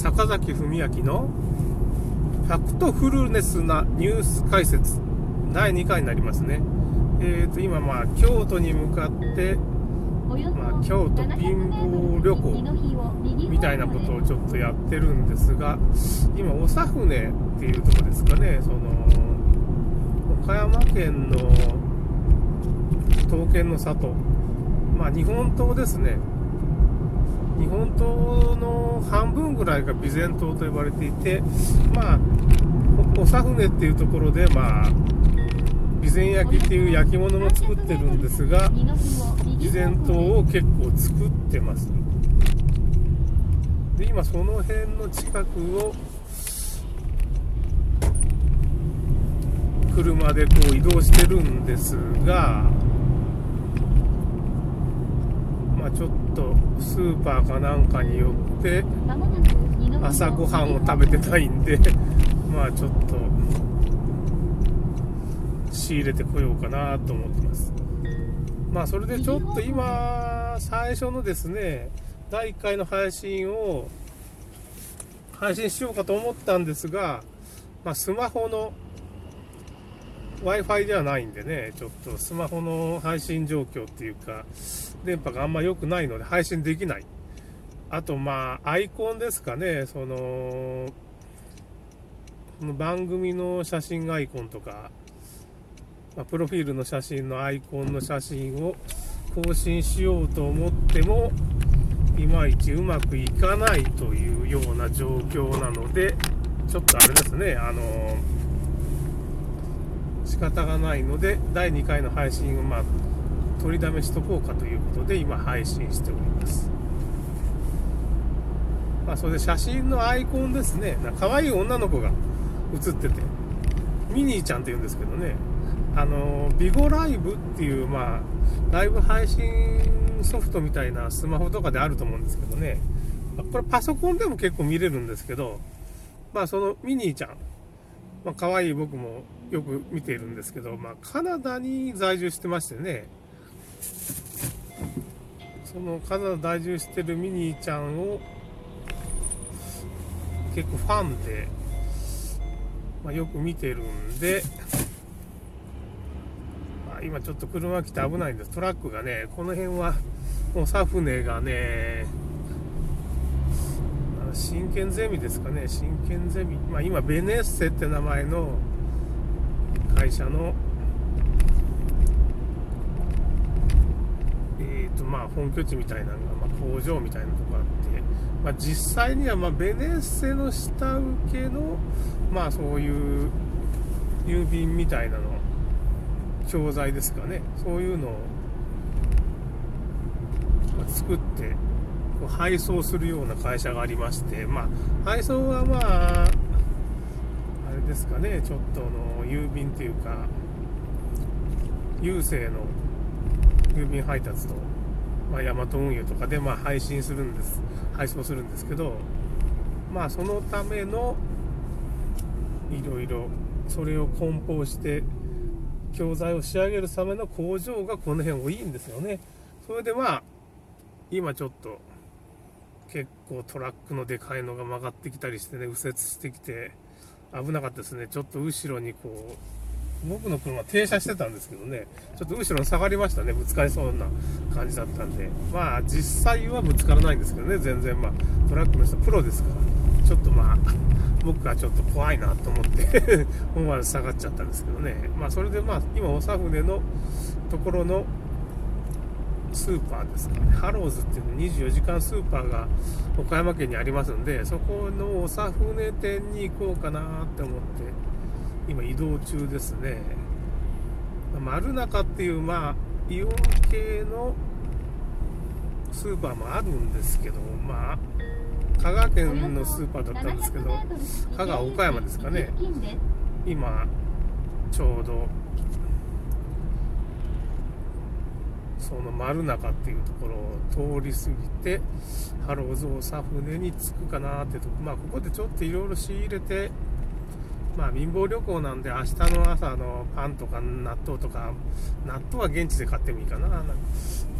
坂崎文明のファクトフルネスなニュース解説。第2回になりますね。えーと、今まあ京都に向かってまあ、京都貧乏旅行みたいなことをちょっとやってるんですが今長船っていうとこですかね。その岡山県の刀剣の里。まあ日本刀ですね。日本刀の半分ぐらいが備前島と呼ばれていてまあ長船っていうところでまあ備前焼きっていう焼き物も作ってるんですが備前島を結構作ってます。で今その辺の近くを車でこう移動してるんですがまあちょっとスーパーかなんかによって朝ごはんを食べてたいんで まあちょっと仕入れてこようかなと思ってます。まあそれでちょっと今最初のですね第1回の配信を配信しようかと思ったんですが、まあ、スマホの Wi-Fi ではないんでね、ちょっとスマホの配信状況っていうか、電波があんま良くないので配信できない。あと、まあ、アイコンですかね、その、この番組の写真アイコンとか、ま、プロフィールの写真のアイコンの写真を更新しようと思っても、いまいちうまくいかないというような状況なので、ちょっとあれですね、あの仕方がないので、第2回の配信を、まあ、取りだめしとこうかということで、今配信しております。まあ、それで写真のアイコンですね、な可愛い女の子が写ってて、ミニーちゃんって言うんですけどね、あの、ビゴライブっていう、まあ、ライブ配信ソフトみたいなスマホとかであると思うんですけどね、これパソコンでも結構見れるんですけど、まあそのミニーちゃん、まあ可愛い僕もよく見ているんですけど、まあカナダに在住してましてね、そのカナダ在住してるミニーちゃんを結構ファンで、まあ、よく見てるんで、ま今ちょっと車来て危ないんです。トラックがね、この辺は、もうサフネがね、真剣ゼミですかね、真剣ゼミ。まあ今、ベネッセって名前の会社の、えっ、ー、とまあ本拠地みたいなのが、まあ、工場みたいなとこあって、まあ実際にはまベネッセの下請けの、まあそういう郵便みたいなの教材ですかね。そういうのを作って配送するような会社がありましてまあ配送はまああれですかねちょっとの郵便っていうか郵政の郵便配達と、まあ、ヤマト運輸とかでまあ配信するんです配送するんですけどまあそのためのいろいろそれを梱包して教材を仕上げるための工場がこの辺多いんですよね。それでまあ、今ちょっと結構トラックのでかいのが曲がってきたりしてね、右折してきて危なかったですね。ちょっと後ろにこう、僕の車停車してたんですけどね、ちょっと後ろに下がりましたね。ぶつかりそうな感じだったんで。まあ実際はぶつからないんですけどね、全然まあトラックの人プロですから、ちょっとまあ、僕はちょっと怖いなと思って思わず下がっちゃったんですけどね。まあそれでまあ今、長船のところのスーパーですかね。ハローズっていう24時間スーパーが岡山県にありますんで、そこの長船店に行こうかなって思って、今移動中ですね。丸中っていうまあイオン系のスーパーもあるんですけど、まあ香川県のスーパーだったんですけど香川岡山ですかね今ちょうどその丸中っていうところを通り過ぎてハローズ大船に着くかなってとこまあここでちょっといろいろ仕入れてまあ貧乏旅行なんで明日の朝のパンとか納豆とか納豆は現地で買ってもいいかな。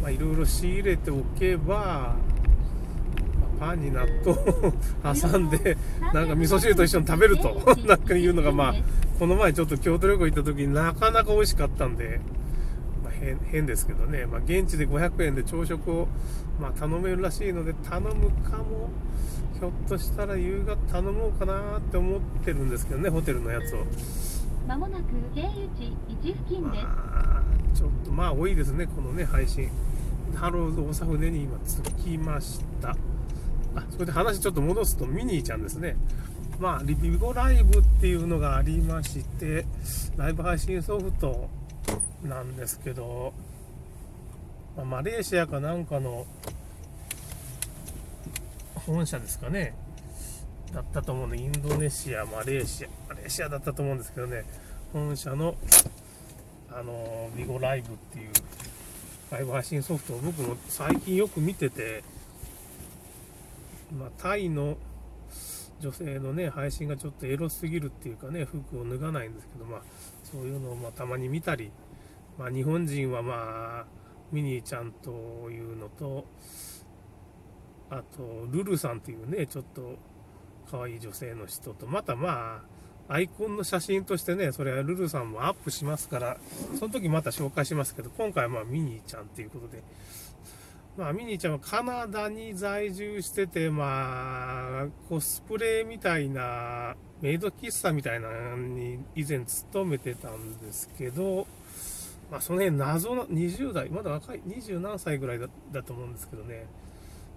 まあいろいろ仕入れておけばパンに納豆を 挟んでなんか味噌汁と一緒に食べるとなん かいうのがまあこの前ちょっと京都旅行行った時になかなか美味しかったんで、まあ、変変ですけどね、まあ、現地で500円で朝食を、まあ、頼めるらしいので頼むかも。ひょっとしたら夕方頼もうかなって思ってるんですけどねホテルのやつを。まもなく経由地1付近で。す。まあちょっとまあ多いですねこのね配信。ハローズ大阪船に今着きました。あそれで話ちょっと戻すとミニーちゃんですね。まあリビゴライブっていうのがありましてライブ配信ソフトなんですけど、まあマレーシアかなんかの本社ですかねだったと思うんでインドネシアマレーシアマレーシアだったと思うんですけどね本社のあのビゴライブっていうライブ配信ソフトを僕も最近よく見てて、まあ、タイの女性のね配信がちょっとエロすぎるっていうかね服を脱がないんですけど、まあ、そういうのをまたまに見たり、まあ、日本人はまあミニーちゃんというのとあとルルさんっていうねちょっと可愛い女性の人とまたまあアイコンの写真としてね、それはルルさんもアップしますから、その時また紹介しますけど、今回はまあミニーちゃんっていうことで、まあミニーちゃんはカナダに在住してて、まあコスプレみたいな、メイド喫茶みたいなのに以前勤めてたんですけど、まあその辺謎の20代、まだ若い、20何歳ぐらいだだと思うんですけどね、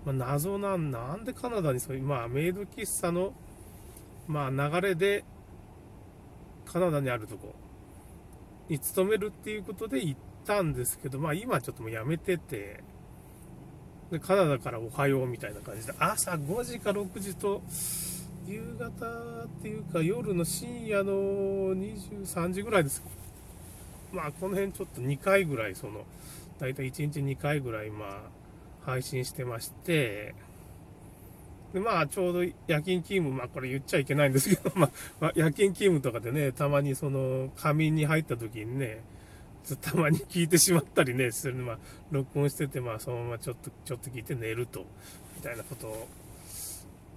まあ、謎なん、なんでカナダにそういう、まあメイド喫茶の、まあ流れで、カナダにあるとこに勤めるっていうことで行ったんですけど、まあ今ちょっともうやめてて、でカナダからおはようみたいな感じで、朝5時か6時と、夕方っていうか夜の深夜の23時ぐらいです。まあこの辺ちょっと2回ぐらい、その、だいたい1日2回ぐらいまあ配信してまして、でまあ、ちょうど夜勤勤務、まあ、これ言っちゃいけないんですけど、ま、ま夜勤勤務とかでね、たまにその仮眠に入った時にね、たまに聞いてしまったりね、するまあ、録音してて、まあ、そのままちょっと、ちょっと聞いて寝ると、みたいなことを、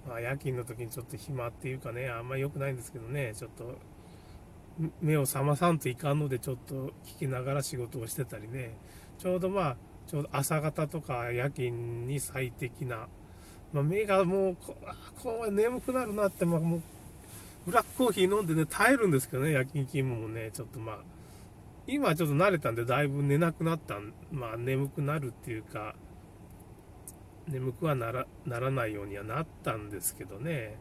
まあ、夜勤の時にちょっと暇っていうかね、あんまり良くないんですけどね、ちょっと、目を覚まさんといかんので、ちょっと聞きながら仕事をしてたりね、ちょうどまあ、ちょうど朝方とか夜勤に最適な、まあ、目がもうこ、こう眠くなるなって、まあ、もう、ブラックコーヒー飲んでね、耐えるんですけどね、夜勤勤務もね、ちょっとまあ、今ちょっと慣れたんで、だいぶ寝なくなった、まあ、眠くなるっていうか、眠くはならならないようにはなったんですけどね、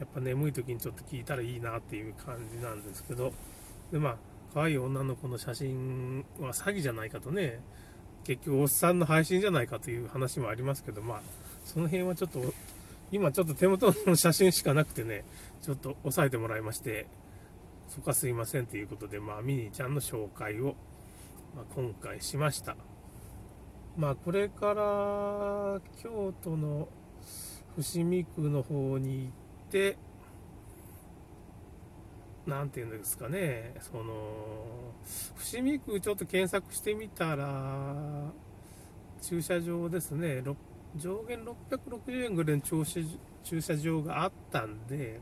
やっぱ眠い時にちょっと聞いたらいいなっていう感じなんですけど、で、まあ、可愛い女の子の写真は詐欺じゃないかとね、結局おっさんの配信じゃないかという話もありますけど、まあ、その辺はちょっと、今ちょっと手元の写真しかなくてね、ちょっと押さえてもらいまして、そこはすいませんということで、まあ、ミニーちゃんの紹介を、ま、今回しました。まあ、これから京都の伏見区の方に行って、なんていうんですかね、その、伏見区ちょっと検索してみたら、駐車場ですね、上限660円ぐらいの駐車駐車場があったんで、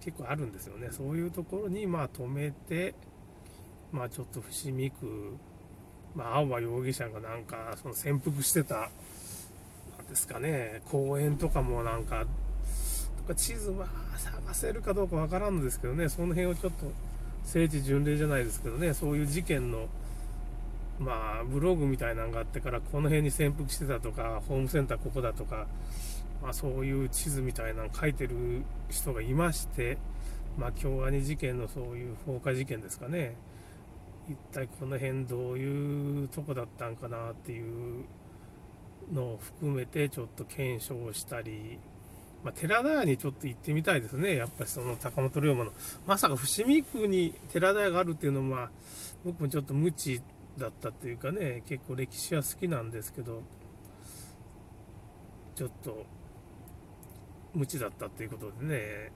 結構あるんですよね。そういうところに、まあ、止めて、まあ、ちょっと伏見区、まあ、青葉容疑者がなんか、その潜伏してた、なんですかね、公園とかもなんか、地図は探せるかどうかわからんのですけどね、その辺をちょっと、聖地巡礼じゃないですけどね、そういう事件の、まあ、ブログみたいなのがあってから、この辺に潜伏してたとか、ホームセンターここだとか、まあ、そういう地図みたいなの書いてる人がいまして、まあ、京アニ事件のそういう放火事件ですかね、一体この辺どういうとこだったんかなっていうのを含めて、ちょっと検証したり、まあ、寺田屋にちょっと行ってみたいですね、やっぱりその高本龍馬の、まさか伏見区に寺田屋があるっていうのは、僕もちょっと無知だったっていうかね、結構歴史は好きなんですけど、ちょっと無知だったっていうことでね、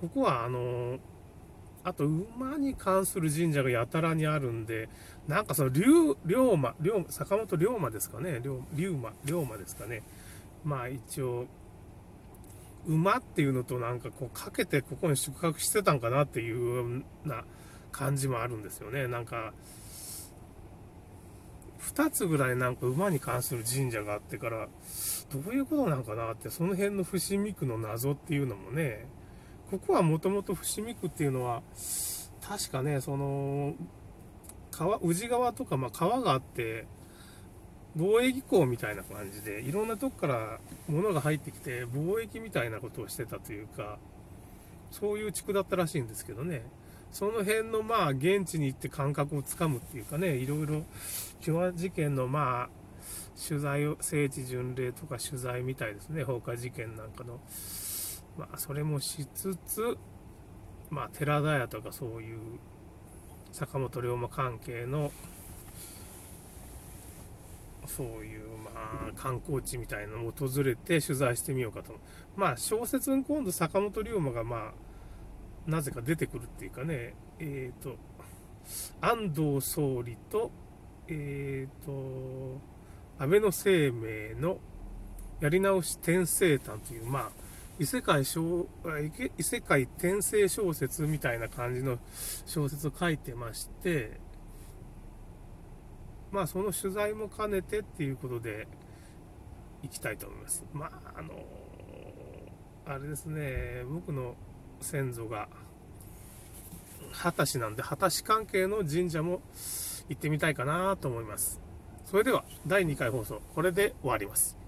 ここはあの、あと馬に関する神社がやたらにあるんで、なんかその龍龍馬、龍坂本龍馬ですかね、龍龍馬、龍馬ですかね、まあ一応、馬っていうのとなんかこうかけてここに宿泊してたんかなっていうような感じもあるんですよね。なんか、2つぐらいなんか馬に関する神社があってから、どういうことなんかなって、その辺の伏見区の謎っていうのもね、ここはもともと伏見区っていうのは、確かね、その、川、宇治川とか、まあ、川があって、貿易港みたいな感じで、いろんなとこから物が入ってきて、貿易みたいなことをしてたというか、そういう地区だったらしいんですけどね。その辺のまあ現地に行って感覚をつかむっていうかね、いろいろキュア事件のまあ取材を、聖地巡礼とか取材みたいですね、放火事件なんかの。まあそれもしつつ、まあ寺田屋とかそういう坂本龍馬関係のそういうまあ観光地みたいなのを訪れて取材してみようかと。まあ小説に今度坂本龍馬がまあなぜか出てくるっていうかね、えっ、と、安藤総理と、えっ、と、安倍の生命のやり直し転生譚という、まあ、異世界小異世界転生小説みたいな感じの小説を書いてまして、まあその取材も兼ねてっていうことで行きたいと思います。まああのあれですね、僕の先祖が二十歳なんで、二十歳関係の神社も行ってみたいかなと思います。それでは、第2回放送、これで終わります。